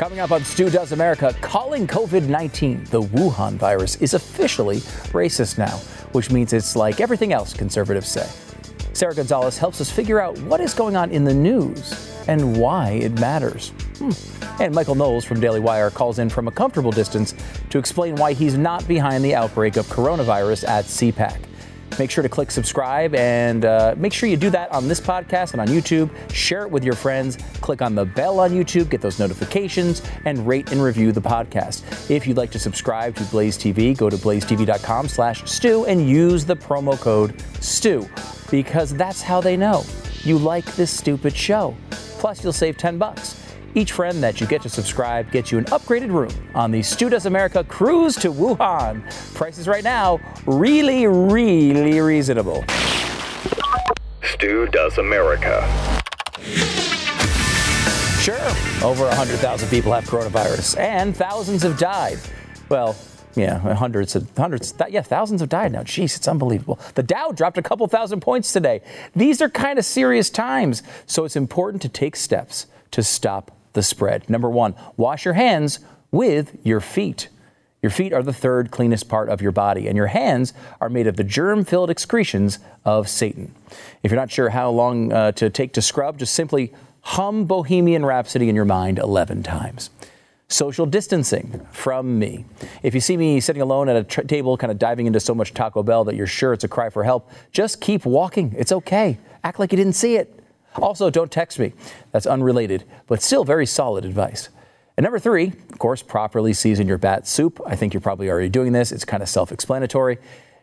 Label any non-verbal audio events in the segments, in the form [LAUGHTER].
Coming up on Stu Does America, calling COVID 19 the Wuhan virus is officially racist now, which means it's like everything else conservatives say. Sarah Gonzalez helps us figure out what is going on in the news and why it matters. Hmm. And Michael Knowles from Daily Wire calls in from a comfortable distance to explain why he's not behind the outbreak of coronavirus at CPAC. Make sure to click subscribe and uh, make sure you do that on this podcast and on YouTube. Share it with your friends. Click on the bell on YouTube, get those notifications, and rate and review the podcast. If you'd like to subscribe to Blaze TV, go to blazetv.com slash stu and use the promo code stu because that's how they know you like this stupid show. Plus, you'll save 10 bucks. Each friend that you get to subscribe gets you an upgraded room on the Stu Does America cruise to Wuhan. Prices right now really, really reasonable. Stu Does America. Sure, over 100,000 people have coronavirus and thousands have died. Well, yeah, hundreds of hundreds. Yeah, thousands have died now. Jeez, it's unbelievable. The Dow dropped a couple thousand points today. These are kind of serious times, so it's important to take steps to stop the spread. Number one, wash your hands with your feet. Your feet are the third cleanest part of your body, and your hands are made of the germ filled excretions of Satan. If you're not sure how long uh, to take to scrub, just simply hum Bohemian Rhapsody in your mind 11 times. Social distancing from me. If you see me sitting alone at a tr- table, kind of diving into so much Taco Bell that you're sure it's a cry for help, just keep walking. It's okay. Act like you didn't see it. Also, don't text me. That's unrelated, but still very solid advice. And number three, of course, properly season your bat soup. I think you're probably already doing this. It's kind of self explanatory.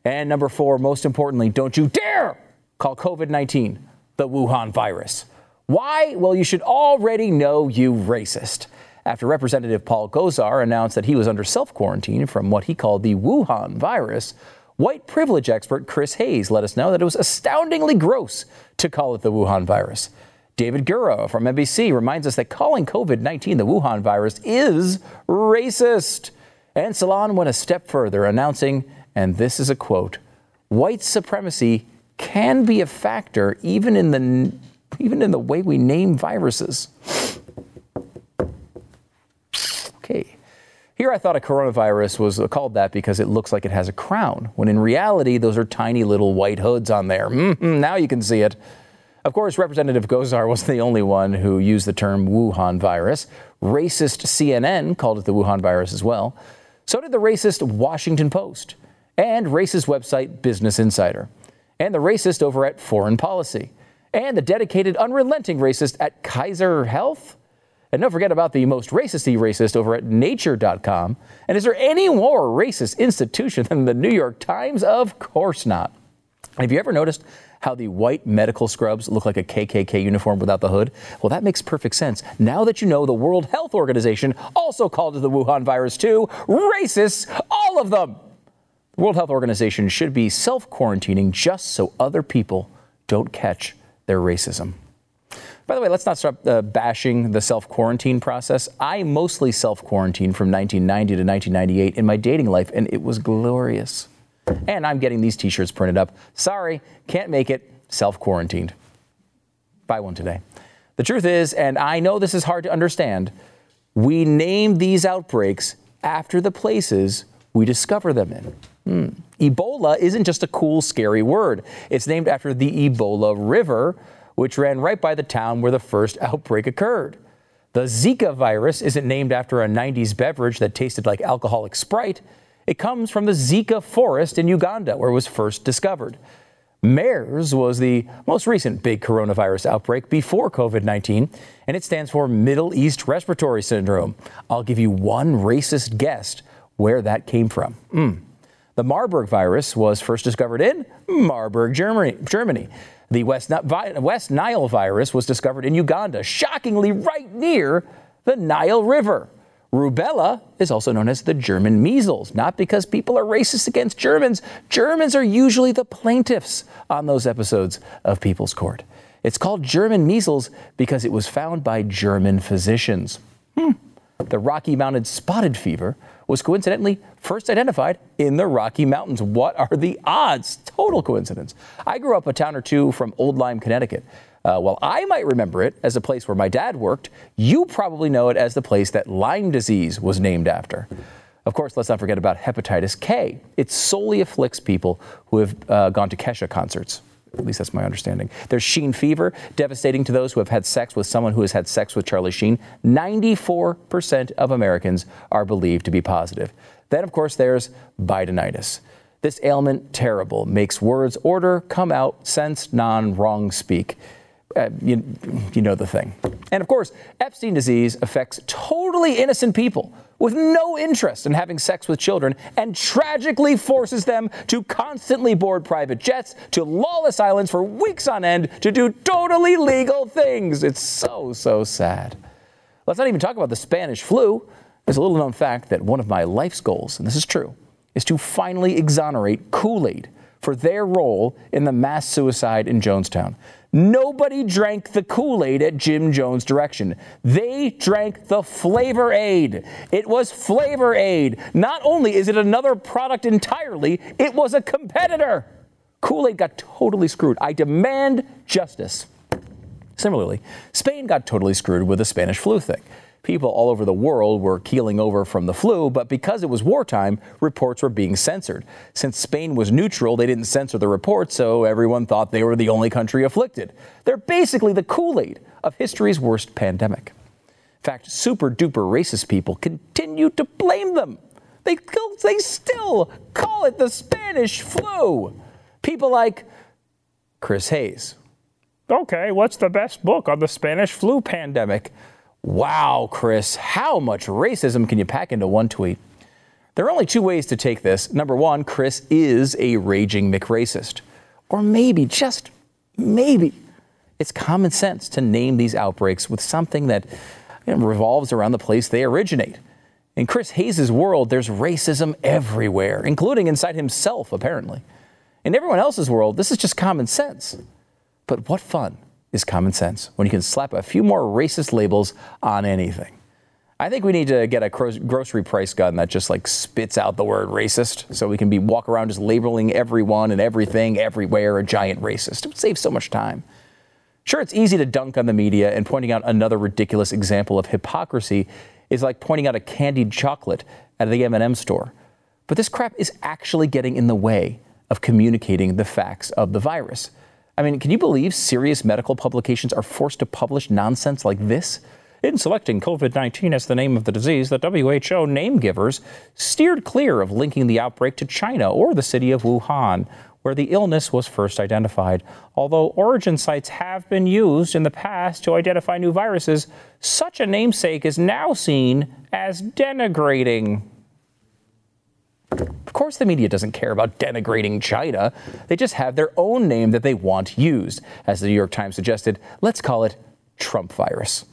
And number four, most importantly, don't you dare call COVID 19 the Wuhan virus. Why? Well, you should already know you racist. After Representative Paul Gosar announced that he was under self quarantine from what he called the Wuhan virus, White privilege expert Chris Hayes let us know that it was astoundingly gross to call it the Wuhan virus. David Gura from NBC reminds us that calling COVID 19 the Wuhan virus is racist. And Salon went a step further, announcing, and this is a quote white supremacy can be a factor even in the, even in the way we name viruses. Okay. Here I thought a coronavirus was called that because it looks like it has a crown, when in reality, those are tiny little white hoods on there. Mm-hmm, now you can see it. Of course, Representative Gosar wasn't the only one who used the term Wuhan virus. Racist CNN called it the Wuhan virus as well. So did the racist Washington Post and racist website Business Insider, and the racist over at Foreign Policy, and the dedicated, unrelenting racist at Kaiser Health. And don't forget about the most racisty racist over at nature.com. And is there any more racist institution than the New York Times? Of course not. Have you ever noticed how the white medical scrubs look like a KKK uniform without the hood? Well, that makes perfect sense. Now that you know the World Health Organization also called the Wuhan virus too, racists, all of them. The World Health Organization should be self quarantining just so other people don't catch their racism. By the way, let's not start uh, bashing the self quarantine process. I mostly self quarantined from 1990 to 1998 in my dating life, and it was glorious. And I'm getting these t shirts printed up. Sorry, can't make it, self quarantined. Buy one today. The truth is, and I know this is hard to understand, we name these outbreaks after the places we discover them in. Hmm. Ebola isn't just a cool, scary word. It's named after the Ebola River, which ran right by the town where the first outbreak occurred. The Zika virus isn't named after a 90s beverage that tasted like alcoholic Sprite. It comes from the Zika forest in Uganda, where it was first discovered. MERS was the most recent big coronavirus outbreak before COVID 19, and it stands for Middle East Respiratory Syndrome. I'll give you one racist guess where that came from. Mm. The Marburg virus was first discovered in Marburg, Germany. Germany. The West, West Nile virus was discovered in Uganda, shockingly right near the Nile River. Rubella is also known as the German measles, not because people are racist against Germans. Germans are usually the plaintiffs on those episodes of People's Court. It's called German measles because it was found by German physicians. Hmm. The Rocky Mountain spotted fever was coincidentally first identified in the Rocky Mountains. What are the odds? Total coincidence. I grew up a town or two from Old Lyme, Connecticut. Uh, while I might remember it as a place where my dad worked, you probably know it as the place that Lyme disease was named after. Of course, let's not forget about hepatitis K. It solely afflicts people who have uh, gone to Kesha concerts. At least that's my understanding. There's Sheen fever, devastating to those who have had sex with someone who has had sex with Charlie Sheen. 94% of Americans are believed to be positive. Then, of course, there's Bidenitis. This ailment, terrible, makes words order, come out, sense, non, wrong, speak. Uh, you, you know the thing. And of course, Epstein disease affects totally innocent people with no interest in having sex with children and tragically forces them to constantly board private jets to lawless islands for weeks on end to do totally legal things. It's so, so sad. Let's not even talk about the Spanish flu. There's a little known fact that one of my life's goals, and this is true, is to finally exonerate Kool Aid for their role in the mass suicide in Jonestown. Nobody drank the Kool Aid at Jim Jones' direction. They drank the Flavor Aid. It was Flavor Aid. Not only is it another product entirely, it was a competitor. Kool Aid got totally screwed. I demand justice. Similarly, Spain got totally screwed with the Spanish flu thing. People all over the world were keeling over from the flu, but because it was wartime, reports were being censored. Since Spain was neutral, they didn't censor the reports, so everyone thought they were the only country afflicted. They're basically the Kool Aid of history's worst pandemic. In fact, super duper racist people continue to blame them. They, they still call it the Spanish flu. People like Chris Hayes. Okay, what's the best book on the Spanish flu pandemic? Wow, Chris, how much racism can you pack into one tweet? There are only two ways to take this. Number one, Chris is a raging McRacist. Or maybe, just maybe, it's common sense to name these outbreaks with something that you know, revolves around the place they originate. In Chris Hayes' world, there's racism everywhere, including inside himself, apparently. In everyone else's world, this is just common sense. But what fun is common sense when you can slap a few more racist labels on anything. I think we need to get a grocery price gun that just like spits out the word racist so we can be walk around just labeling everyone and everything everywhere a giant racist. It would save so much time. Sure, it's easy to dunk on the media and pointing out another ridiculous example of hypocrisy is like pointing out a candied chocolate at the M&M store. But this crap is actually getting in the way of communicating the facts of the virus. I mean, can you believe serious medical publications are forced to publish nonsense like this? In selecting COVID 19 as the name of the disease, the WHO name givers steered clear of linking the outbreak to China or the city of Wuhan, where the illness was first identified. Although origin sites have been used in the past to identify new viruses, such a namesake is now seen as denigrating. Of course, the media doesn't care about denigrating China. They just have their own name that they want used. As the New York Times suggested, let's call it Trump virus.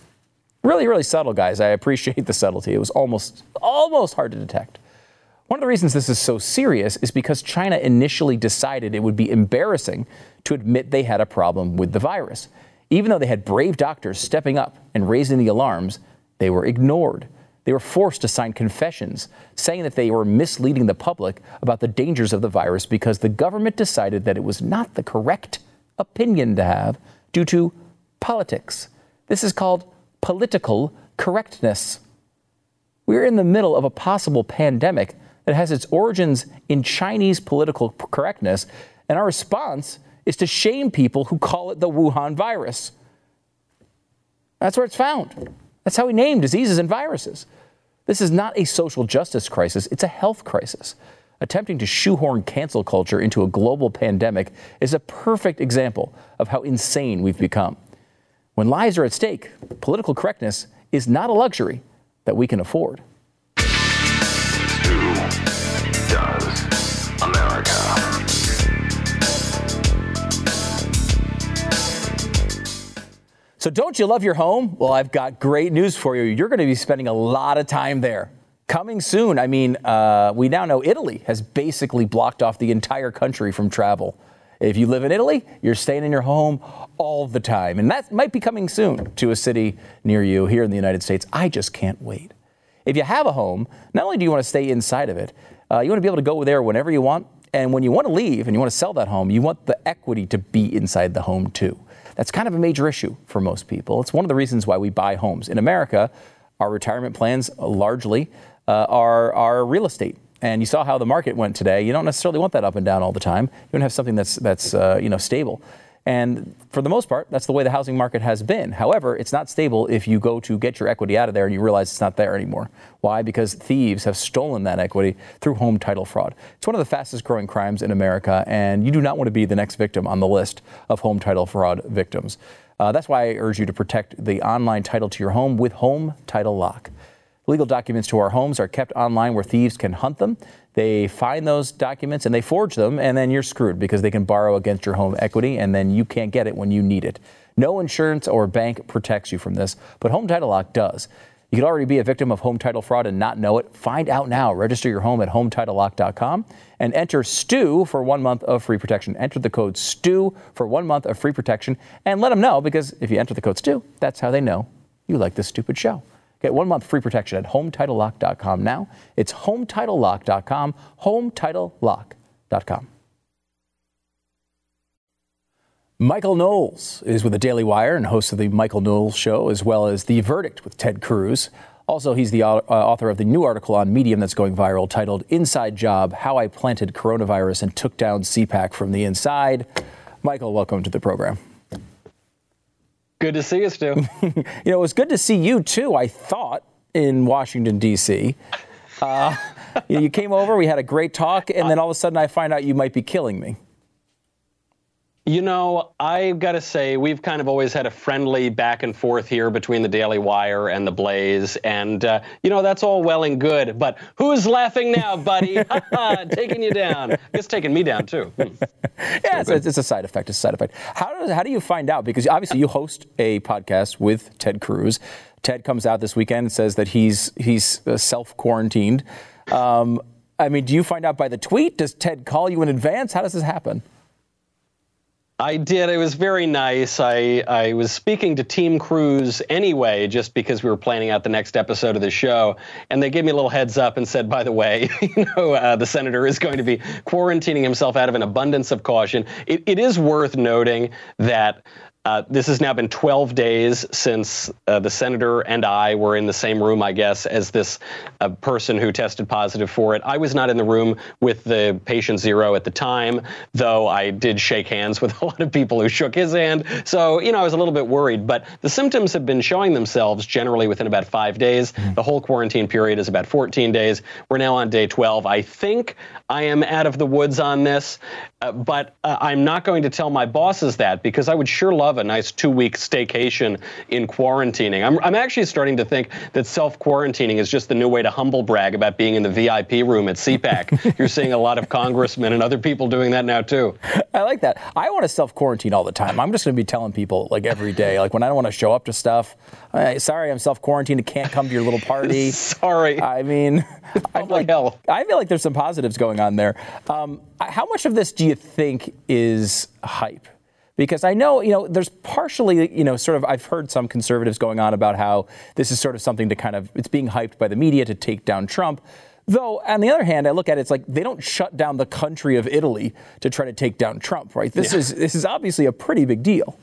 Really, really subtle, guys. I appreciate the subtlety. It was almost, almost hard to detect. One of the reasons this is so serious is because China initially decided it would be embarrassing to admit they had a problem with the virus. Even though they had brave doctors stepping up and raising the alarms, they were ignored. They were forced to sign confessions saying that they were misleading the public about the dangers of the virus because the government decided that it was not the correct opinion to have due to politics. This is called political correctness. We're in the middle of a possible pandemic that has its origins in Chinese political correctness, and our response is to shame people who call it the Wuhan virus. That's where it's found. That's how we name diseases and viruses. This is not a social justice crisis, it's a health crisis. Attempting to shoehorn cancel culture into a global pandemic is a perfect example of how insane we've become. When lives are at stake, political correctness is not a luxury that we can afford. So, don't you love your home? Well, I've got great news for you. You're going to be spending a lot of time there. Coming soon, I mean, uh, we now know Italy has basically blocked off the entire country from travel. If you live in Italy, you're staying in your home all the time. And that might be coming soon to a city near you here in the United States. I just can't wait. If you have a home, not only do you want to stay inside of it, uh, you want to be able to go there whenever you want. And when you want to leave and you want to sell that home, you want the equity to be inside the home too. That's kind of a major issue for most people. It's one of the reasons why we buy homes. In America, our retirement plans largely uh, are, are real estate. And you saw how the market went today. You don't necessarily want that up and down all the time. You want to have something that's, that's uh, you know, stable. And for the most part, that's the way the housing market has been. However, it's not stable if you go to get your equity out of there and you realize it's not there anymore. Why? Because thieves have stolen that equity through home title fraud. It's one of the fastest growing crimes in America, and you do not want to be the next victim on the list of home title fraud victims. Uh, that's why I urge you to protect the online title to your home with Home Title Lock. Legal documents to our homes are kept online where thieves can hunt them. They find those documents and they forge them, and then you're screwed because they can borrow against your home equity, and then you can't get it when you need it. No insurance or bank protects you from this, but Home Title Lock does. You could already be a victim of home title fraud and not know it. Find out now. Register your home at hometitlelock.com and enter STU for one month of free protection. Enter the code STU for one month of free protection and let them know because if you enter the code STU, that's how they know you like this stupid show. Get one month free protection at HometitleLock.com now. It's HometitleLock.com, HometitleLock.com. Michael Knowles is with the Daily Wire and host of the Michael Knowles Show, as well as The Verdict with Ted Cruz. Also, he's the uh, author of the new article on Medium that's going viral titled Inside Job How I Planted Coronavirus and Took Down CPAC from the Inside. Michael, welcome to the program. Good to see you, Stu. [LAUGHS] you know, it was good to see you too. I thought in Washington D.C. Uh, [LAUGHS] you came over, we had a great talk, and then all of a sudden I find out you might be killing me. You know, I've got to say, we've kind of always had a friendly back and forth here between the Daily Wire and the Blaze. And, uh, you know, that's all well and good. But who's laughing now, buddy? [LAUGHS] taking you down. It's taking me down, too. Hmm. yeah, it's, it's, a side effect. It's a side effect. How, does, how do you find out? Because obviously you host a podcast with Ted Cruz. Ted comes out this weekend and says that he's, he's uh, self quarantined. Um, I mean, do you find out by the tweet? Does Ted call you in advance? How does this happen? I did. It was very nice. I, I was speaking to Team Cruz anyway, just because we were planning out the next episode of the show. And they gave me a little heads up and said, by the way, [LAUGHS] you know, uh, the senator is going to be quarantining himself out of an abundance of caution. It, it is worth noting that uh, this has now been 12 days since uh, the senator and I were in the same room, I guess, as this uh, person who tested positive for it. I was not in the room with the patient zero at the time, though I did shake hands with [LAUGHS] a lot of people who shook his hand. So, you know, I was a little bit worried. But the symptoms have been showing themselves generally within about five days. Mm-hmm. The whole quarantine period is about 14 days. We're now on day 12. I think I am out of the woods on this, uh, but uh, I'm not going to tell my bosses that because I would sure love a nice two week staycation in quarantining. I'm, I'm actually starting to think that self quarantining is just the new way to humble brag about being in the VIP room at CPAC. [LAUGHS] You're seeing a lot of congressmen and other people doing that now, too. I like that. I want to self quarantine all the time. I'm just going to be telling people like every day, like when I don't want to show up to stuff, sorry, I'm self quarantined. I can't come to your little party. [LAUGHS] sorry. I mean, [LAUGHS] I feel, like, hell. I feel like there's some positives going on there. Um, how much of this do you think is hype? Because I know, you know, there's partially, you know, sort of, I've heard some conservatives going on about how this is sort of something to kind of, it's being hyped by the media to take down Trump. Though, on the other hand, I look at it, it's like they don't shut down the country of Italy to try to take down Trump, right? This yeah. is this is obviously a pretty big deal.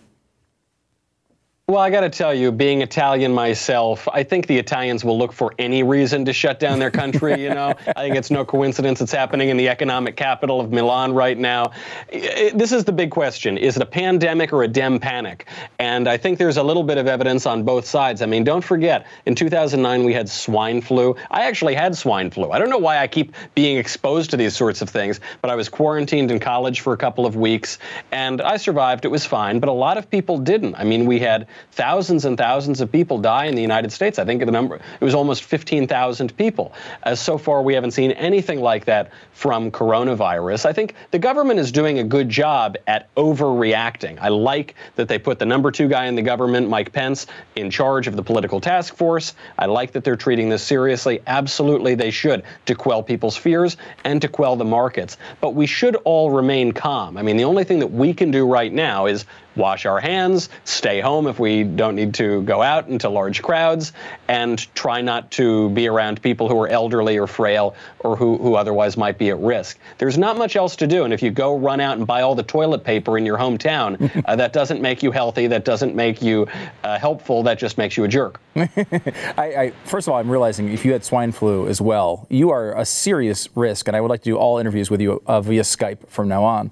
Well, I got to tell you, being Italian myself, I think the Italians will look for any reason to shut down their country. You know, [LAUGHS] I think it's no coincidence it's happening in the economic capital of Milan right now. It, this is the big question: Is it a pandemic or a dem panic? And I think there's a little bit of evidence on both sides. I mean, don't forget, in 2009 we had swine flu. I actually had swine flu. I don't know why I keep being exposed to these sorts of things, but I was quarantined in college for a couple of weeks, and I survived. It was fine, but a lot of people didn't. I mean, we had thousands and thousands of people die in the United States. I think the number it was almost 15,000 people. As so far, we haven't seen anything like that from coronavirus. I think the government is doing a good job at overreacting. I like that they put the number two guy in the government, Mike Pence, in charge of the political task force. I like that they're treating this seriously. Absolutely, they should to quell people's fears and to quell the markets. But we should all remain calm. I mean, the only thing that we can do right now is wash our hands, stay home if we don't need to go out into large crowds, and try not to be around people who are elderly or frail or who, who otherwise might be at risk. There's not much else to do. And if you go run out and buy all the toilet paper in your hometown, [LAUGHS] uh, that doesn't make you healthy. That doesn't make you uh, helpful. That just makes you a jerk. [LAUGHS] I, I, first of all, I'm realizing if you had swine flu as well, you are a serious risk, and I would like to do all interviews with you uh, via Skype from now on.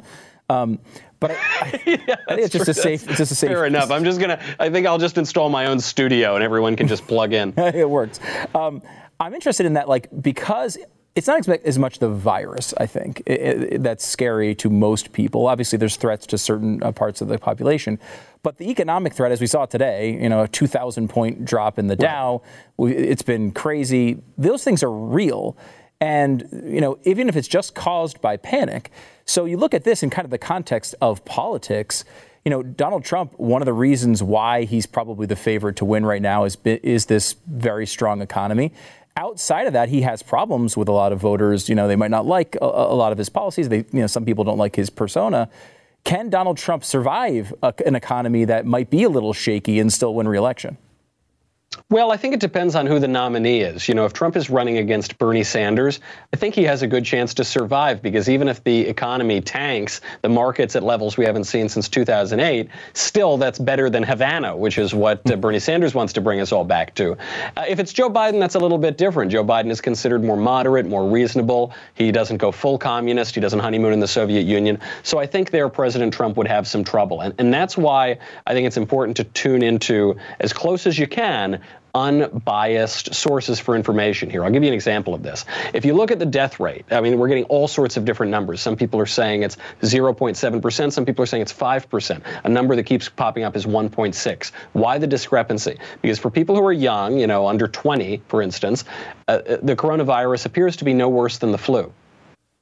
Um, but I, I, [LAUGHS] yeah, I, think it's just true. a safe. It's just a safe. Fair enough. I'm just gonna. I think I'll just install my own studio, and everyone can just plug in. [LAUGHS] it works. Um, I'm interested in that, like because it's not as much the virus, I think, it, it, that's scary to most people. Obviously, there's threats to certain uh, parts of the population, but the economic threat, as we saw today, you know, a 2,000 point drop in the right. Dow, it's been crazy. Those things are real. And, you know, even if it's just caused by panic. So you look at this in kind of the context of politics. You know, Donald Trump, one of the reasons why he's probably the favorite to win right now is, is this very strong economy outside of that, he has problems with a lot of voters. You know, they might not like a, a lot of his policies. They, you know, some people don't like his persona. Can Donald Trump survive a, an economy that might be a little shaky and still win re-election? Well, I think it depends on who the nominee is. You know, if Trump is running against Bernie Sanders, I think he has a good chance to survive because even if the economy tanks, the market's at levels we haven't seen since 2008, still that's better than Havana, which is what uh, Bernie Sanders wants to bring us all back to. Uh, if it's Joe Biden, that's a little bit different. Joe Biden is considered more moderate, more reasonable. He doesn't go full communist. He doesn't honeymoon in the Soviet Union. So I think there President Trump would have some trouble. And, and that's why I think it's important to tune into as close as you can unbiased sources for information here. I'll give you an example of this. If you look at the death rate, I mean, we're getting all sorts of different numbers. Some people are saying it's 0.7%, some people are saying it's 5%. A number that keeps popping up is 1.6. Why the discrepancy? Because for people who are young, you know, under 20, for instance, uh, uh the coronavirus appears to be no worse than the flu.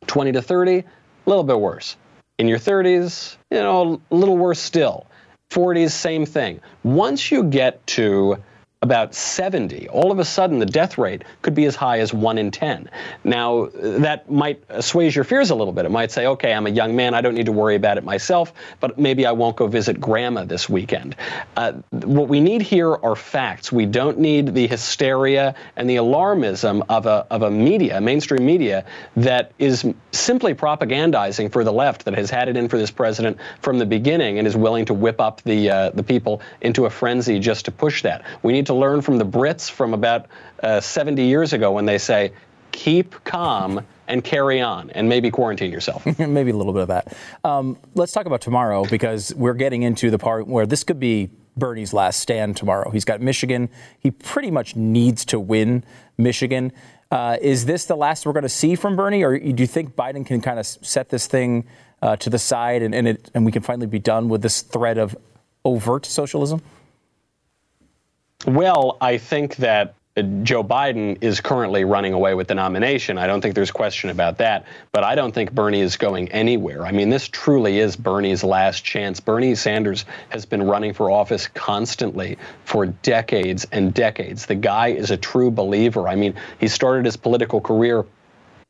20 to 30, a little bit worse. In your 30s, you know, a little worse still. 40s, same thing. Once you get to about 70, all of a sudden the death rate could be as high as 1 in 10. Now, that might assuage your fears a little bit. It might say, okay, I'm a young man, I don't need to worry about it myself, but maybe I won't go visit grandma this weekend. Uh, what we need here are facts. We don't need the hysteria and the alarmism of a, of a media, mainstream media, that is simply propagandizing for the left, that has had it in for this president from the beginning and is willing to whip up the, uh, the people into a frenzy just to push that. We need to learn from the Brits from about uh, 70 years ago when they say, keep calm and carry on and maybe quarantine yourself. [LAUGHS] maybe a little bit of that. Um, let's talk about tomorrow because we're getting into the part where this could be Bernie's last stand tomorrow. He's got Michigan. He pretty much needs to win Michigan. Uh, is this the last we're going to see from Bernie, or do you think Biden can kind of set this thing uh, to the side and, and, it, and we can finally be done with this threat of overt socialism? Well, I think that uh, Joe Biden is currently running away with the nomination. I don't think there's question about that. But I don't think Bernie is going anywhere. I mean, this truly is Bernie's last chance. Bernie Sanders has been running for office constantly for decades and decades. The guy is a true believer. I mean, he started his political career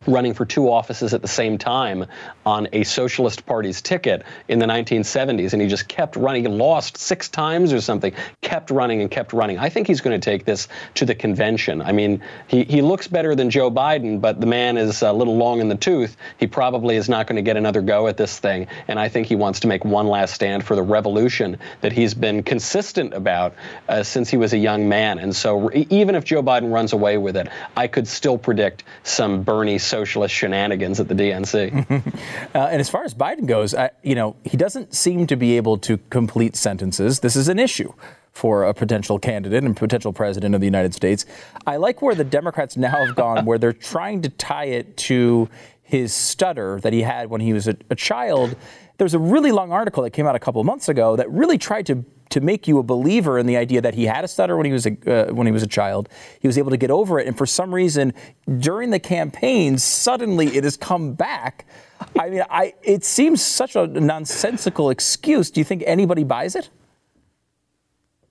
running for two offices at the same time on a Socialist Party's ticket in the 1970s, and he just kept running. He lost six times or something, kept running and kept running. I think he's going to take this to the convention. I mean, he, he looks better than Joe Biden, but the man is a little long in the tooth. He probably is not going to get another go at this thing, and I think he wants to make one last stand for the revolution that he's been consistent about uh, since he was a young man. And so, even if Joe Biden runs away with it, I could still predict some Bernie socialist shenanigans at the DNC. [LAUGHS] uh, and as far as Biden goes, I, you know, he doesn't seem to be able to complete sentences. This is an issue for a potential candidate and potential president of the United States. I like where the Democrats now have gone, where they're trying to tie it to his stutter that he had when he was a, a child. There's a really long article that came out a couple of months ago that really tried to to make you a believer in the idea that he had a stutter when he was a, uh, when he was a child. He was able to get over it, and for some reason, during the campaign, suddenly it has come back. I mean, I it seems such a nonsensical excuse. Do you think anybody buys it?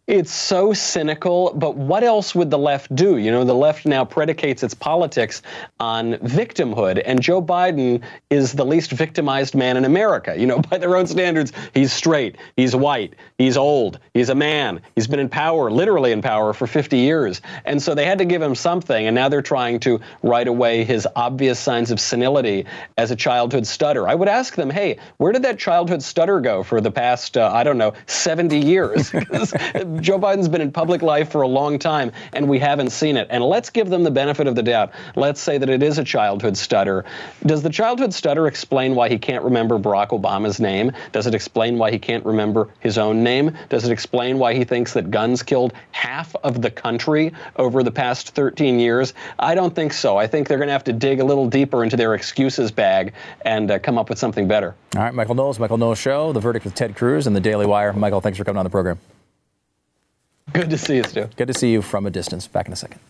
It's so cynical, but what else would the left do? You know, the left now predicates its politics on victimhood, and Joe Biden is the least victimized man in America. You know, [LAUGHS] by their own standards, he's straight, he's white, he's old, he's a man, he's been in power, literally in power, for 50 years. And so they had to give him something, and now they're trying to write away his obvious signs of senility as a childhood stutter. I would ask them, hey, where did that childhood stutter go for the past, uh, I don't know, 70 years? [LAUGHS] Joe Biden's been in public life for a long time, and we haven't seen it. And let's give them the benefit of the doubt. Let's say that it is a childhood stutter. Does the childhood stutter explain why he can't remember Barack Obama's name? Does it explain why he can't remember his own name? Does it explain why he thinks that guns killed half of the country over the past 13 years? I don't think so. I think they're going to have to dig a little deeper into their excuses bag and uh, come up with something better. All right, Michael Knowles, Michael Knowles Show, The Verdict with Ted Cruz, and The Daily Wire. Michael, thanks for coming on the program. Good to see you, Stu. Good to see you from a distance. Back in a second.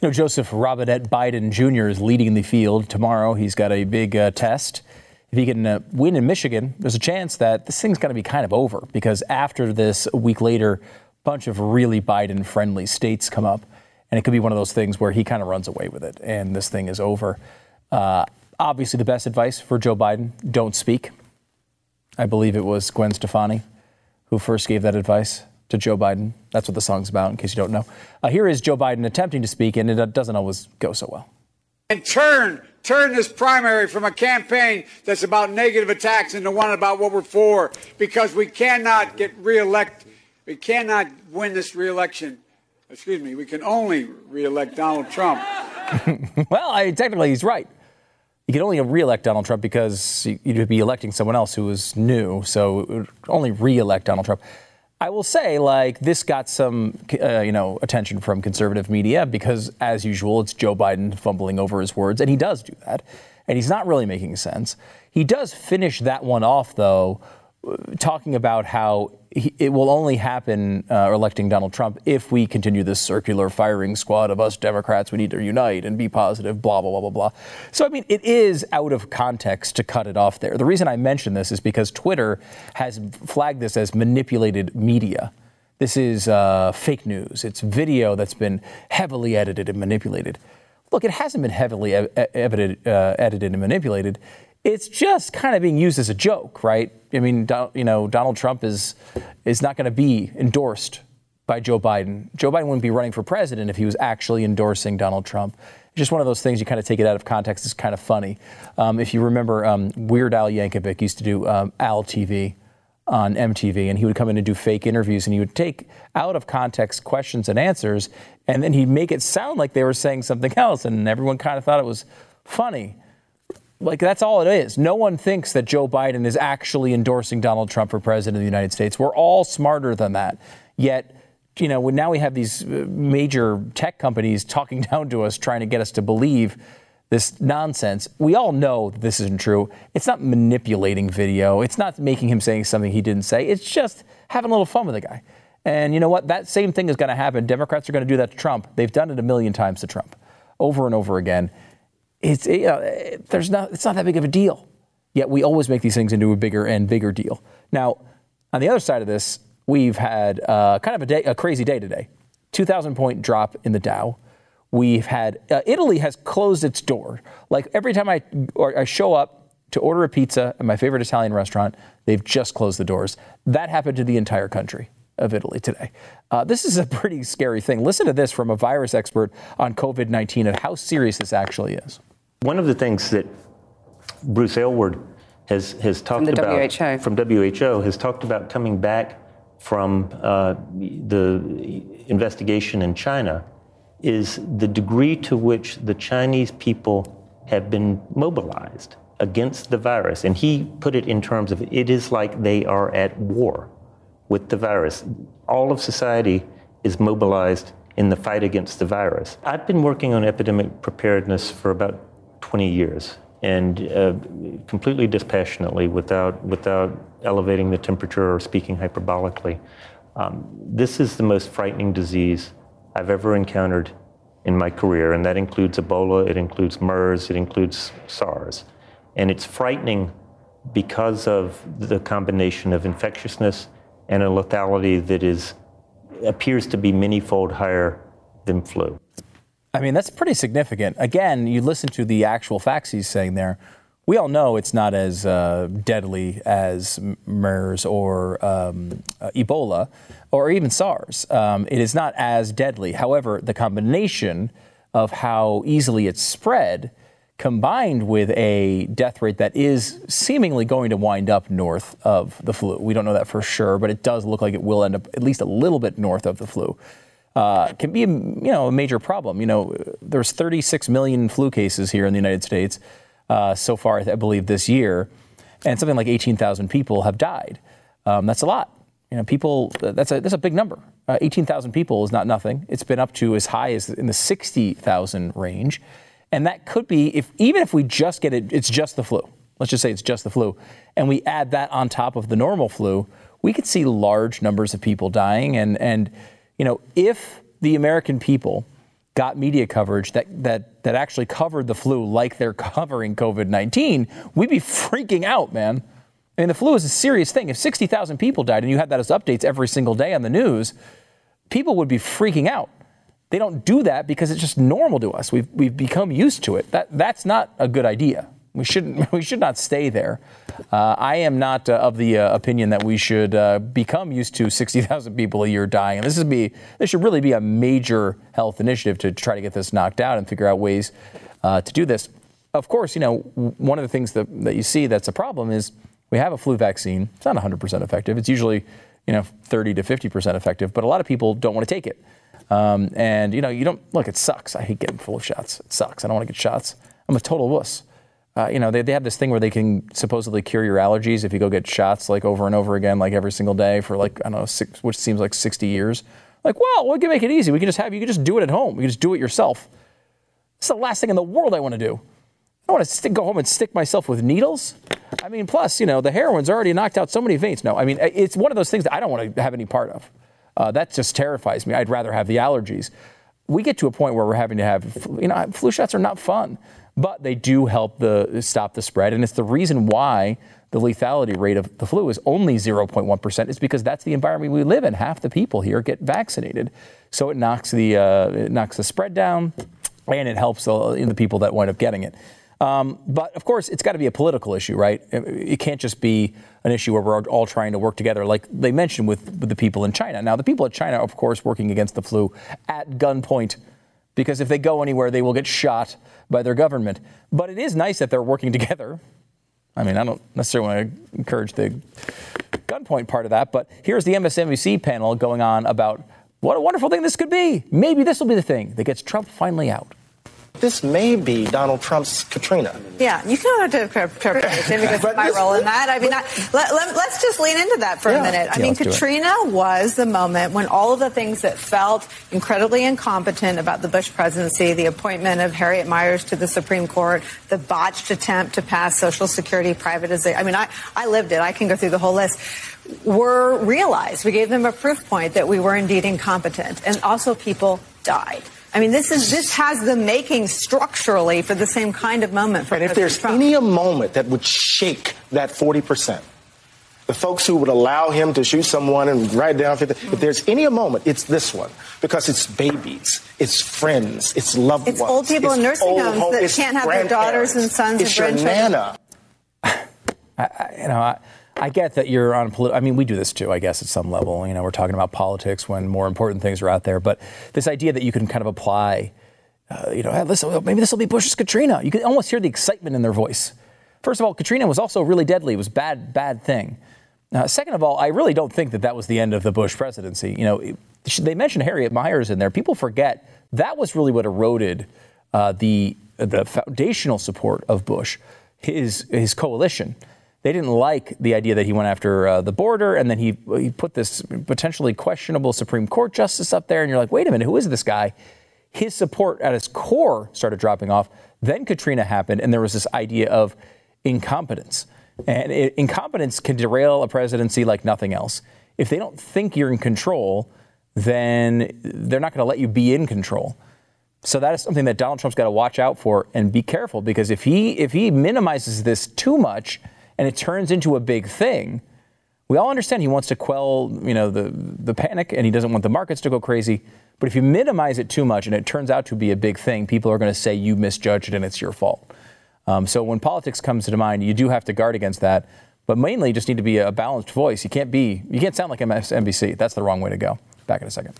You know, Joseph Robinette Biden Jr. is leading the field tomorrow. He's got a big uh, test. If he can uh, win in Michigan, there's a chance that this thing's going to be kind of over because after this, a week later, a bunch of really Biden friendly states come up. And it could be one of those things where he kind of runs away with it and this thing is over. Uh, obviously, the best advice for Joe Biden don't speak. I believe it was Gwen Stefani who first gave that advice to Joe Biden. That's what the song's about, in case you don't know. Uh, here is Joe Biden attempting to speak, and it doesn't always go so well. And turn, turn this primary from a campaign that's about negative attacks into one about what we're for, because we cannot get reelect. We cannot win this reelection. Excuse me. We can only reelect Donald Trump. [LAUGHS] well, I, technically, he's right. You can only re-elect Donald Trump because you'd be electing someone else who was new. So it would only reelect Donald Trump. I will say, like, this got some, uh, you know, attention from conservative media because, as usual, it's Joe Biden fumbling over his words, and he does do that, and he's not really making sense. He does finish that one off, though, talking about how he, it will only happen uh, electing Donald Trump if we continue this circular firing squad of us Democrats. We need to unite and be positive, blah, blah, blah, blah, blah. So, I mean, it is out of context to cut it off there. The reason I mention this is because Twitter has flagged this as manipulated media. This is uh, fake news. It's video that's been heavily edited and manipulated. Look, it hasn't been heavily e- edited, uh, edited and manipulated it's just kind of being used as a joke, right? I mean, you know, Donald Trump is is not going to be endorsed by Joe Biden. Joe Biden wouldn't be running for president if he was actually endorsing Donald Trump. It's just one of those things you kind of take it out of context. It's kind of funny. Um, if you remember, um, Weird Al Yankovic used to do um, Al TV on MTV, and he would come in and do fake interviews, and he would take out of context questions and answers, and then he'd make it sound like they were saying something [LAUGHS] else, and everyone kind of thought it was funny like that's all it is. No one thinks that Joe Biden is actually endorsing Donald Trump for president of the United States. We're all smarter than that. Yet, you know, now we have these uh, major tech companies talking [LAUGHS] down to us, trying to get us to believe this nonsense. We all know this isn't true. It's not manipulating video. It's not making him saying something he didn't say. It's just having a little fun with the guy. And you know what? That same thing is going to happen. Democrats are going to do that to Trump. They've done it a million times to Trump, over and over again it's you know, there's not it's not that big of a deal. Yet we always make these things into a bigger and bigger deal. Now, on the other side of this, we've had uh, kind of a day, a crazy day today. 2,000 point drop in the Dow. We've had uh, Italy has closed its door. Like every time I or I show up to order a pizza at my favorite Italian restaurant, they've just closed the doors. That happened to the entire country of Italy today. Uh, this is a [LAUGHS] pretty scary thing. Listen to this from a virus expert on COVID 19 of how serious this actually is. One of the things that Bruce Aylward has, has talked from about WHO. from WHO has talked about coming back from uh, the investigation in China is the degree to which the Chinese people have been mobilized against the virus. And he put it in terms of it is like they are at war with the virus. All of society is mobilized in the fight against the virus. I've been working on epidemic preparedness for about 20 years and uh, completely dispassionately without, without elevating the temperature or speaking hyperbolically. Um, this is the most frightening disease I've ever encountered in my career, and that includes Ebola, it includes MERS, it includes SARS. And it's frightening because of the combination of infectiousness and a lethality that is appears to be many-fold higher than flu. I mean, that's pretty significant. Again, you listen to the actual facts he's saying there. We all know it's not as uh, deadly as MERS or um, uh, Ebola or even SARS. Um, it is not as deadly. However, the combination of how easily it's spread combined with a death rate that is seemingly going to wind up north of the flu. We don't know that for sure, but it does look like it will end up at least a little bit north of the flu uh, can be a, you know a major problem. You know, there's 36 million flu cases here in the United States uh, so far, I believe, this year, and something like 18,000 people have died. Um, that's a lot. You know, people. That's a that's a big number. Uh, 18,000 people is not nothing. It's been up to as high as in the 60,000 range, and that could be if even if we just get it, it's just the flu. Let's just say it's just the flu, and we add that on top of the normal flu, we could see large numbers of people dying, and and you know, if the American people got media coverage that, that, that actually covered the flu like they're [LAUGHS] covering COVID 19, we'd be freaking out, man. I mean, the flu is a serious thing. If 60,000 people died and you had that as updates every single day on the news, people would be freaking out. They don't do that because it's just normal to us. We've, we've become used to it. That, that's not a good idea. We shouldn't. [LAUGHS] We should not stay there. Uh, I am not uh, of the uh, opinion that we should uh, become used to 60,000 people a year dying. And this is be. This should really be a major health initiative to try to get this knocked out and figure out ways uh, to do this. Of course, you know one of the things that, that you see that's a problem is we have a flu vaccine. It's not 100% effective. It's usually you know 30 to 50% effective, but a lot of people don't want to take it. Um, and you know you don't look. It sucks. I hate getting full of shots. It sucks. I don't want to get shots. I'm a total wuss uh, you know, they, they have this thing where they can supposedly cure your allergies if you go get shots like over and over again, like every single day for like, I don't know, six, which seems like 60 years. Like, well, we can make it easy. We can just have, you can just do it at home. You can just do it yourself. It's the last thing in the world I want to do. I don't want to stick, go home and stick myself with needles. I mean, plus, you know, the heroin's already knocked out so many veins. No, I mean, it's one of those things that I don't want to have any part of. Uh, that just terrifies me. I'd rather have the allergies. We get to a point where we're having to have, you know, flu shots are not fun but they do help the stop the spread, and it's the reason why the lethality rate of the flu is only 0.1%. It's because that's the environment we live in. Half the people here get vaccinated, so it knocks the uh, it knocks the spread down, and it helps the, the people that wind up getting it. Um, but of course, it's got to be a political issue, right? It can't just be an issue where we're all trying to work together, like they mentioned with, with the people in China. Now, the people in China, of course, working against the flu at gunpoint, because if they go anywhere, they will get shot by their government. But it is nice that they're working [LAUGHS] together. I mean, I don't necessarily want to encourage the gunpoint part of that, but here's the MSNBC panel going on about what a wonderful thing this could be. Maybe this will be the thing that gets Trump finally out this may be Donald Trump's Katrina. Yeah, you can have to clarification [LAUGHS] because of my role in that. I mean, I, let, us let, just lean into that for yeah. a minute. I yeah, mean, Katrina was the moment when all of the things that felt incredibly incompetent about the Bush presidency, the appointment of Harriet Miers to the Supreme Court, the botched attempt to pass Social Security privatization. I mean, I, I lived it. I can go through the whole list were realized. We gave them a proof point that we were indeed incompetent. And also people died. I mean, this is this has the making structurally for the same kind of moment. For and if there's Trump. any moment that would shake that 40 percent, the folks who would allow him to shoot someone and write down 50, if there's any moment, it's this one because it's babies, it's friends, it's loved it's ones. It's old people in nursing homes home, that can't have their daughters and sons it's and grandchildren. Nana. I, you know, I, I get that you're on. Politi- I mean, we do this too. I guess at some level, you know, we're talking about politics when more important things are out there. But this idea that you can kind of apply, uh, you know, hey, listen, maybe this will be Bush's Katrina. You can almost hear the excitement in their voice. First of all, Katrina was also really deadly. It was bad, bad thing. Uh, second of all, I really don't think that that was the end of the Bush presidency. You know, they mentioned Harriet Miers in there. People forget that was really what eroded uh, the the foundational support of Bush, his his coalition they didn't like the idea that he went after uh, the border and then he, he put this potentially questionable Supreme Court justice up there. And you're like, wait a minute, who is this guy? His support at its core started dropping off. Then Katrina happened, and there was this idea of incompetence. And it, incompetence can derail a presidency like nothing else. If they don't think you're in control, then they're not going to let you be in control. So that is something that Donald Trump's got to watch out for and be careful because if he if he minimizes this too much and it turns into a big thing, we all understand he wants to quell, you know, the the panic and he doesn't want the markets to go crazy. But if you minimize it too much and it turns out to be a big thing, people are going to say you misjudged it and it's your fault. Um, so when politics comes to mind, you do have to guard against that. But mainly, you just need to be a balanced voice. You can't be, you can't sound like MSNBC. That's the wrong way to go. Back in a second.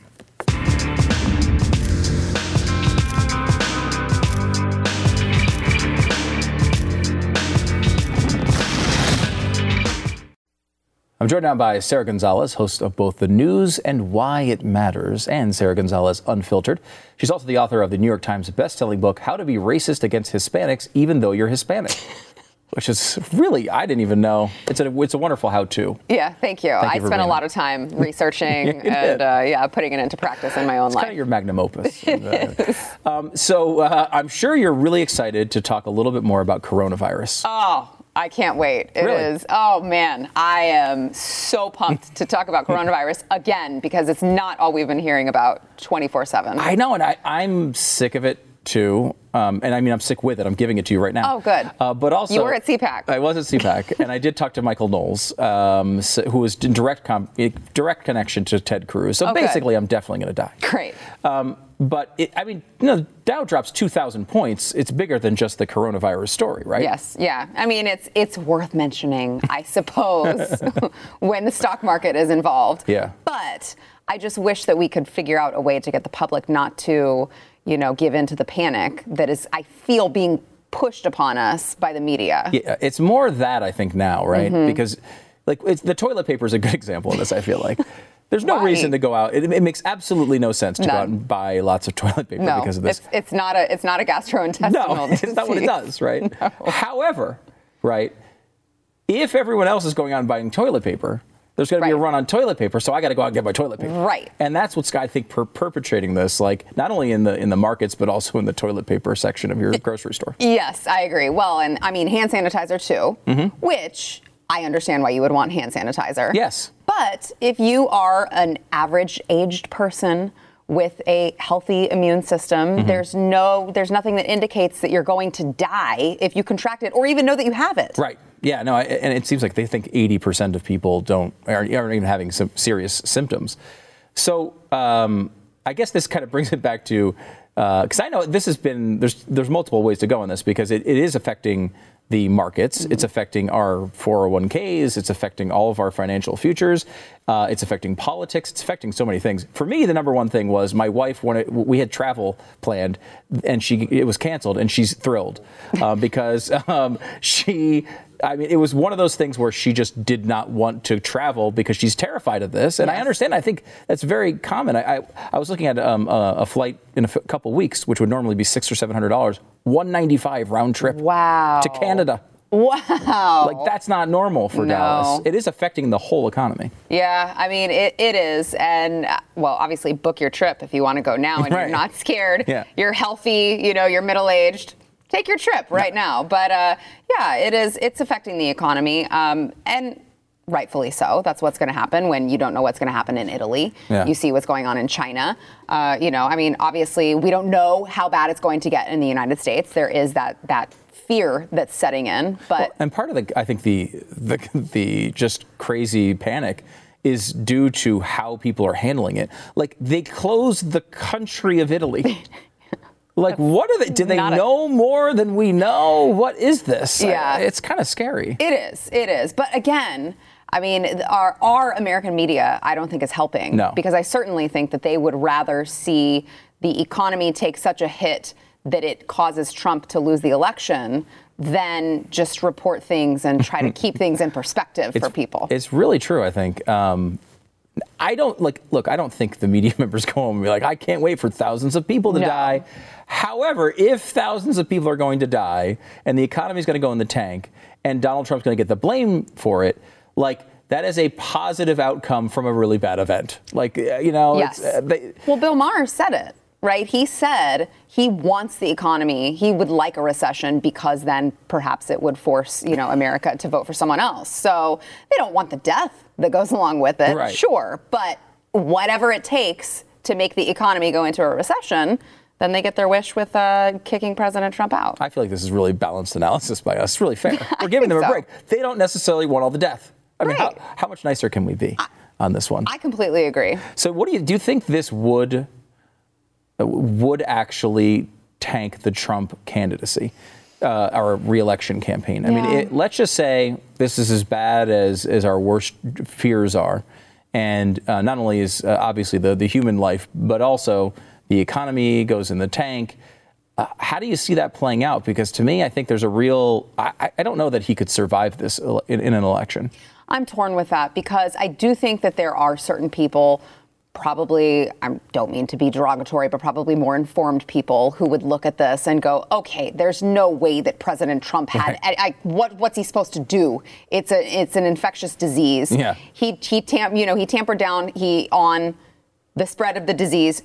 I'm joined now by Sarah Gonzalez, host of both The News and Why It Matters, and Sarah Gonzalez Unfiltered. She's also the author of the New York Times bestselling book, How to Be Racist Against Hispanics Even Though You're Hispanic. [LAUGHS] Which is really, I didn't even know. It's a, it's a wonderful how to. Yeah, thank you. Thank I you spent a lot of time [LAUGHS] researching and uh, yeah, putting it into practice in my own It's life. kind of your magnum opus. [LAUGHS] um, so uh, I'm sure you're really excited to talk a little bit more about coronavirus. Oh, I can't wait. It is. Really? Oh man, I am so pumped to talk about coronavirus [LAUGHS] again because it's not all we've been hearing about 24/7. I know, and I, I'm sick of it too. Um, and I mean, I'm sick with it. I'm giving it to you right now. Oh, good. Uh, but also, You were at CPAC. I was at CPAC, [LAUGHS] and I did talk to Michael Knowles, um, s- who was in direct com- direct connection to Ted Cruz. So Oh, good. basically, I'm definitely going to die. Great. Um, but it, I mean, you know, Dow drops 2,000 points. It's bigger than just the coronavirus story, right? Yes, yeah. I mean, it's it's worth mentioning, I [LAUGHS] suppose, [LAUGHS] when the stock market is involved. Yeah. But I just wish that we could figure out a way to get the public not to, you know, give in to the panic that is, I feel, being pushed upon us by the media. Yeah, it's more that I think now, right? Mm-hmm. Because like it's, the toilet paper is a good [LAUGHS] example of this. I feel like there's no Why? reason to go out. It, it makes absolutely no sense to go out and buy lots of [LAUGHS] toilet paper No, because of this. it's it's not a it's not a gastrointestinal no, [LAUGHS] it's not what it does, right? [LAUGHS] However, right, if everyone else is going out and buying toilet paper. There's going to be a run on toilet paper, so I got to go out and get my toilet paper. Right. and that's what's I think per- perpetrating this, like not only in the in the markets but also in the toilet paper section of your grocery store. Yes, I agree. Well, and I mean hand sanitizer too, Mm-hmm. which I understand why you would want hand sanitizer. Yes. But if you are an average aged person with a healthy immune system, Mm-hmm. there's no there's nothing that indicates that you're going to die if you contract it or even know that you have it. Right. Yeah. No. I- And it seems like they think 80% of people don't aren't, aren't even having some serious symptoms. So um, I guess this kind of brings it back to because I know this has been there's there's multiple ways to go on this because it, it is affecting the markets. It's affecting our 401ks. It's affecting all of our financial futures. Uh, it's affecting politics. It's affecting so many things. For me, the number one thing was my wife. We had travel planned, and she it was canceled, and she's thrilled uh, [LAUGHS] because um, she. I mean, it was one of those things where she just did not want to travel because she's terrified of this, and I understand. I think that's very common. I I, I was looking at um, a, a flight in a f- couple weeks, which would normally be six or seven hundred dollars, one ninety five round trip. Wow. To Canada. Wow. Like that's not normal for No. Dallas. It is affecting the whole economy. Yeah, I mean it, it is, and uh, well, obviously book your trip if you want to go now and Right. you're not scared. Yeah. You're healthy, you know, you're middle aged. Take your trip right now. But uh, yeah, it is. It's affecting the economy, um, and rightfully so. That's what's going to happen when you don't know what's going to happen in Italy. Yeah. You see what's going on in China. Uh, you know, I mean, obviously we don't know how bad it's going to get in the United States. There is that that fear that's setting in, but. And part of the, I think the the the just crazy panic is due to how people are handling it. Like they closed the country of Italy. [LAUGHS] Like what are they? Did they not a- know more than we know? What is this? Yeah. it's kind of scary. It is. It is. But again, I mean, our, our American media, I don't think is helping. No. Because I certainly think that they would rather see the economy take such a hit that it causes Trump to lose the election than just report things and try to [LAUGHS] keep things in perspective for people. It's really true. I think. Um, I don't like. Look, I don't think the media [LAUGHS] members go home and be like, "I can't wait for thousands of people to No. die." However, if thousands of people are going to die and the economy is going to go in the tank and Donald Trump's going to get the blame for it, like that is a positive outcome from a really bad event. Like uh, you know, Yes. it's, uh, they, well, Bill Maher said it, right? He said he wants the economy. He would like a recession because then perhaps it would force, you know, America to vote for someone else. So they don't want the death that goes along with it, Right. sure. But whatever it takes to make the economy go into a recession, then they get their wish with uh, kicking President Trump out. I feel like this is really balanced analysis by us. It's really fair. [LAUGHS] We're giving them a so. break. They don't necessarily want all the death. I mean, Right. how, how much nicer can we be on this one? I completely agree. So, what do you do? You think this would would actually tank the Trump candidacy uh, or reelection campaign? I mean, it, let's just say this is as bad as as our worst fears are, and uh, not only is uh, obviously the the human life, but also the economy goes in the tank. Uh, how do you see that playing out? Because to me, I think there's a real. I, I- I don't know that he could survive this in, in an election. I'm torn with that because I do think that there are certain people, probably, I don't mean to be derogatory, but probably more informed people who would look at this and go, okay, there's no way that President Trump had, I, I, what, what's he supposed to do? It's a, it's an infectious disease. Yeah. He, he, tam, you know, he tampered down he on the spread of the disease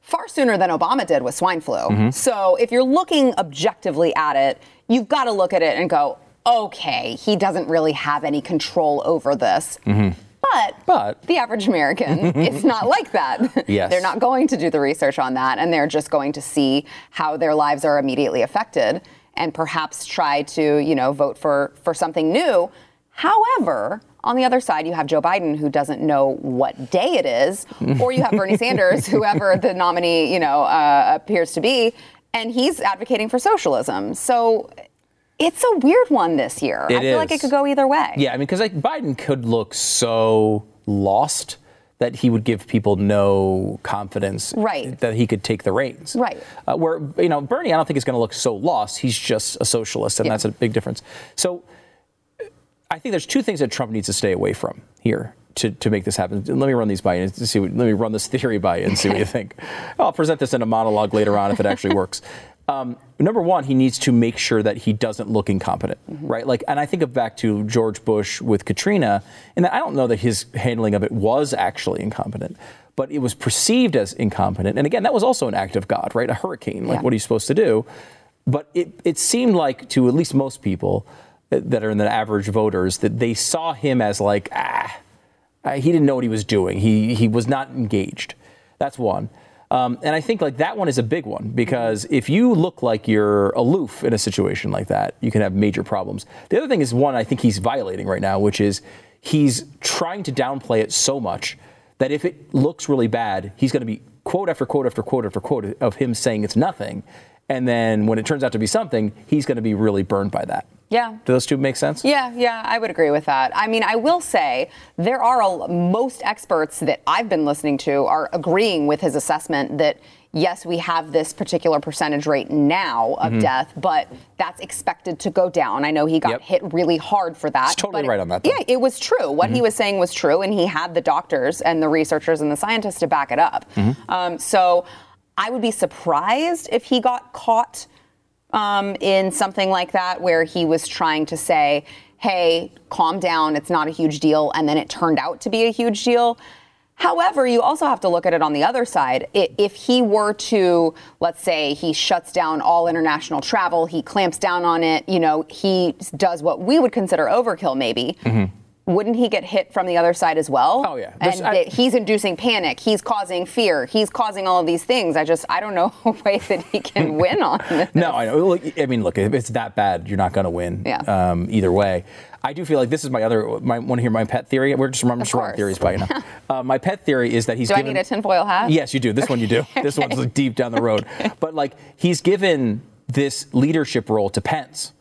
far sooner than Obama did with swine flu. Mm-hmm. So if you're looking objectively at it, you've got to look at it and go, okay, he doesn't really have any control over this. Mm-hmm. But, But- the average American [LAUGHS] it's not like that. Yes. They're not going to do the research on that, and they're just going to see how their lives are immediately affected and perhaps try to, you know, vote for, for something new. However, on the other side, you have Joe Biden, who doesn't know what day it is, [LAUGHS] or you have Bernie Sanders, whoever the nominee, you know, uh, appears to be, and he's advocating for socialism. So it's a weird one this year. It I feel like it could go either way. Yeah, I mean, because like Biden could look so lost that he would give people no confidence Right. that he could take the reins. Right. Uh, where you know Bernie, I don't think is going to look so lost. He's just a socialist, and Yeah. that's a big difference. So I think there's two things that Trump needs to stay away from here. To, to make this happen, let me run these by you and see. What, let me run this theory by you and see what you [LAUGHS] think. I'll present this in a monologue later on if it actually works. Um, number one, he needs to make sure that he doesn't look incompetent, right? Like, and I think of back to George Bush with Katrina, and I don't know that his handling of it was actually incompetent, but it was perceived as incompetent. And again, that was also an act of God, right? A hurricane, like Yeah. what are you supposed to do? But it, it seemed like to at least most people uh, that are in the average voters that they saw him as like, ah, he didn't know what he was doing. He he was not engaged. That's one. Um, and I think like that one is a big one because if you look like you're aloof in a situation like that, you can have major problems. The other thing is one I think he's violating right now, which is he's trying to downplay it so much that if it looks really bad, he's going to be quote after quote after quote after quote of him saying it's nothing. And then when it turns out to be something, he's going to be really burned by that. Yeah. Do those two make sense? Yeah, yeah, I would agree with that. I mean, I will say there are a, most experts that I've been listening to are agreeing with his assessment that yes, we have this particular percentage rate now of mm-hmm. death, but that's expected to go down. I know he got Yep. hit really hard for that. He's totally right on that, though. Yeah, it was true. What he mm-hmm. was saying was true, and he had the doctors and the researchers and the scientists to back it up. Mm-hmm. Um, so I would be surprised if he got caught um, in something like that where he was trying to say, hey, calm down, it's not a huge deal, and then it turned out to be a huge deal. However, you also have to look at it on the other side. If he were to, let's say, he shuts down all international travel, he clamps down on it, you know, he does what we would consider overkill, maybe. Wouldn't he get hit from the other side as well? Oh, yeah. And I- he's inducing panic, he's causing fear, he's causing all of these things. I just, I don't know [LAUGHS] a way that he can [LAUGHS] win on this. No, I know. Look, I mean, look, if it's that bad, you're not going to win. Yeah. Um, either way, I do feel like this is my other. My want to hear my pet theory? We're just, running course. theories by you now. [LAUGHS] uh, my pet theory is that he's Do I need a tinfoil hat? Yes, you do. This one you do. This one's like deep down the road. But like he's given this leadership role to Pence,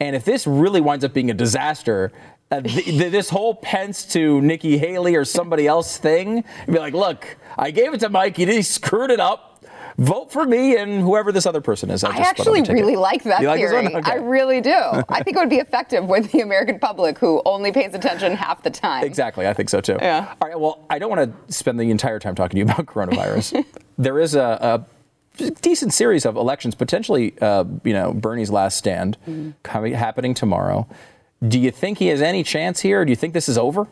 and if this really winds up being a disaster. Uh, th- th- this whole Pence to Nikki Haley or somebody else thing, be like, look, I gave it to Mike, he, screwed it up. Vote for me and whoever this other person is. I, I actually would take it. really like that You theory. one? Okay. I really do. I think it would be effective with the American public who only pays attention half the time. Exactly, I think so too. Yeah. All right. Well, I don't want to spend the entire time talking to you [LAUGHS] about coronavirus. [LAUGHS] there is a, a decent series of elections, potentially, uh, you know, Bernie's last stand Mm-hmm. coming, happening tomorrow. Do you think he has any chance here? Do you think this is over?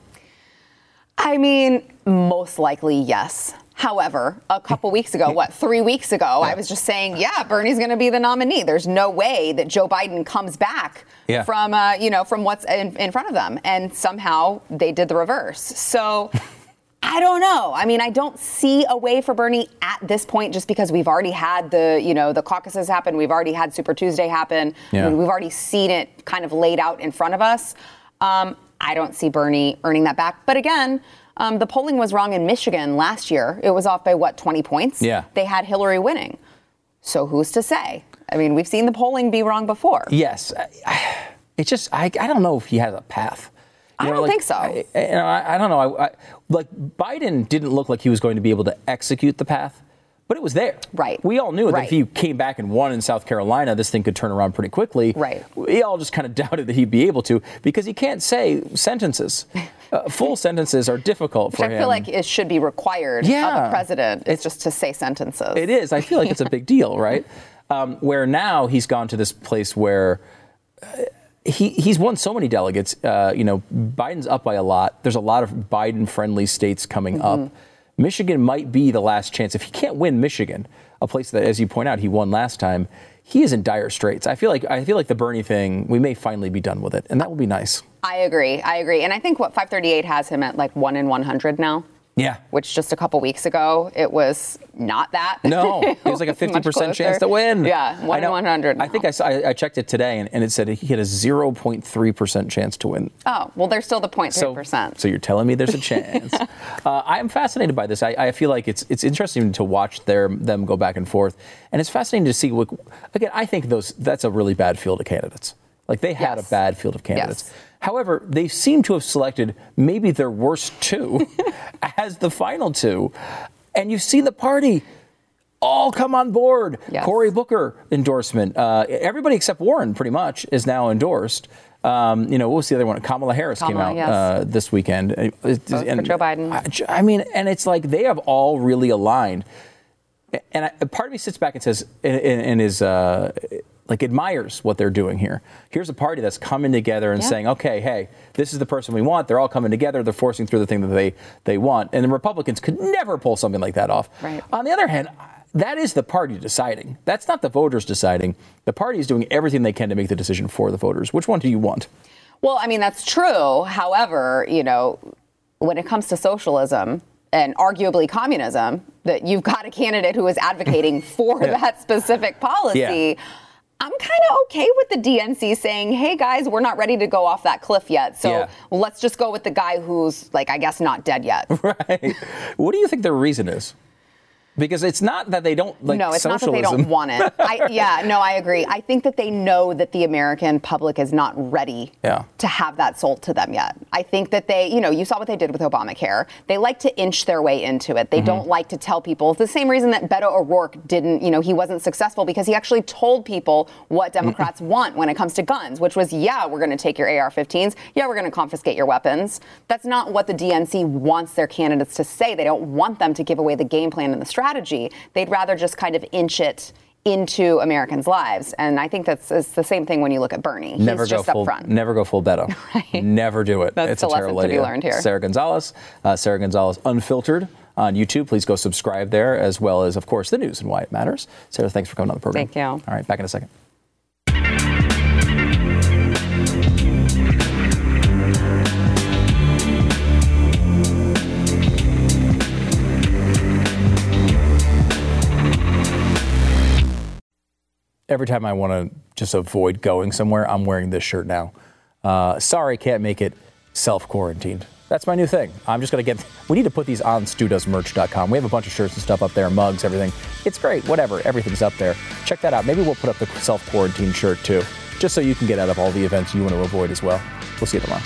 I mean, most likely, yes. However, a couple [LAUGHS] weeks ago, what, three weeks ago, I was just saying, yeah, Bernie's going to be the nominee. There's no way that Joe Biden comes back Yeah. from, uh, you know, from what's in, in front of them. And somehow they did the reverse. So [LAUGHS] I don't know. I mean, I don't see a way for Bernie at this point, just because we've already had the, you know, the caucuses happen. We've already had Super Tuesday happen. Yeah. I mean, we've already seen it kind of laid out in front of us. Um, I don't see Bernie earning that back. But again, um, the polling was wrong in Michigan last year. It was off by what, 20 points? Yeah. They had Hillary winning. So who's to say? I mean, we've seen the polling be wrong before. Yes. It's just, I, I don't know if he has a path. I don't think so. I, I- you know, I, I don't know. I, I, like, Biden didn't look like he was going to be able to execute the path, but it was there. Right. We all knew that if he came back and won in South Carolina, this thing could turn around pretty quickly. Right. We all just kind of [LAUGHS] doubted that he'd be able to because he can't say sentences. [LAUGHS] Uh, full sentences are difficult for Which I him. feel like it should be required of Yeah. a president. It's just to say sentences. It is. I feel like it's a big [LAUGHS] deal, right? Um, where now he's gone to this place where uh, he he's won so many delegates. Uh, you know, Biden's up by a lot. There's a lot of Biden-friendly states coming Mm-hmm. up. Michigan might be the last chance. If he can't win Michigan, a place that, as you point out, he won last time, he is in dire straits. I feel like I feel like the Bernie thing. We may finally be done with it, and that will be nice. I agree. I agree. And I think what 538 has him at like 1 in 100 now. Yeah. Which just a couple weeks ago it was not that. No, it [LAUGHS] was like a It was much 50% chance to win. Yeah, one I know. 100. I think I, saw, I, I checked it today and, and it said he had a 0.3% chance to win. Oh well, there's still the 0.3 So, percent. so you're telling me there's a [LAUGHS] chance. uh, I am fascinated by this. I, I feel like it's it's interesting to watch their them go back and forth, and it's fascinating to see. What, again, I think those that's a really bad field of candidates. Like they had Yes. a bad field of candidates. Yes. However, they seem to have selected maybe their worst two [LAUGHS] as the final two, and you see the party all come on board. Yes. Cory Booker endorsement. Uh, everybody except Warren, pretty much, is now endorsed. Um, you know, what was the other one? Kamala Harris came out yes. uh, this weekend. Uh, for Joe Biden. I, I mean, and it's like they have all really aligned. And I, part of me sits back and says, and, and and is uh, like admires what they're doing here. Here's a party that's coming together and Yeah. saying, okay, hey, this is the person we want. They're all coming together. They're forcing through the thing that they they want. And the Republicans could never pull something like that off. Right. On the other hand, that is the party deciding. That's not the voters deciding. The party is doing everything they can to make the decision for the voters. Which one do you want? Well, I mean, that's true. However, you know, when it comes to socialism and arguably communism, that you've got a candidate who is advocating [LAUGHS] for Yeah. that specific policy. Yeah. I'm kind of okay with the DNC saying, hey guys, we're not ready to go off that cliff yet. So Yeah. let's just go with the guy who's, like, I guess not dead yet. [LAUGHS] Right. what do you think their reason is? Because it's not that they don't like no, it's socialism. not that they don't want it. [LAUGHS] I, yeah, no, I agree. I think that they know that the American public is not ready Yeah. to have that sold to them yet. I think that they, you know, you saw what they did with Obamacare. They like to inch their way into it. They Mm-hmm. don't like to tell people. It's the same reason that Beto O'Rourke didn't, you know, he wasn't successful because he actually told people what Democrats want when it comes to guns, which was, yeah, we're going to take your AR-15s. Yeah, we're going to confiscate your weapons. That's not what the DNC wants their candidates to say. They don't want them to give away the game plan and the strategy. They'd rather just kind of inch it into Americans' lives. And I think that's it's the same thing when you look at Bernie. Never He's go just up front. Never go full Beto. [LAUGHS] Never do it. That's it's a lesson terrible to be learned here. Sara Gonzales, uh, Sara Gonzales Unfiltered on YouTube. Please go subscribe there, as well as, of course, the news and why it matters. Sara, thanks for coming on the program. Thank you. All right, back in a second. Every time I want to just avoid going somewhere, I'm wearing this shirt now. Uh, sorry, can't make it self quarantined. That's my new thing. I'm just going to get, we need to put these on studosmerch.com. We have a bunch of shirts and stuff up there, mugs, everything. It's great, whatever. Everything's up there. Check that out. Maybe we'll put up the self quarantine shirt too, just so you can get out of all the events you want to avoid as well. We'll see you tomorrow.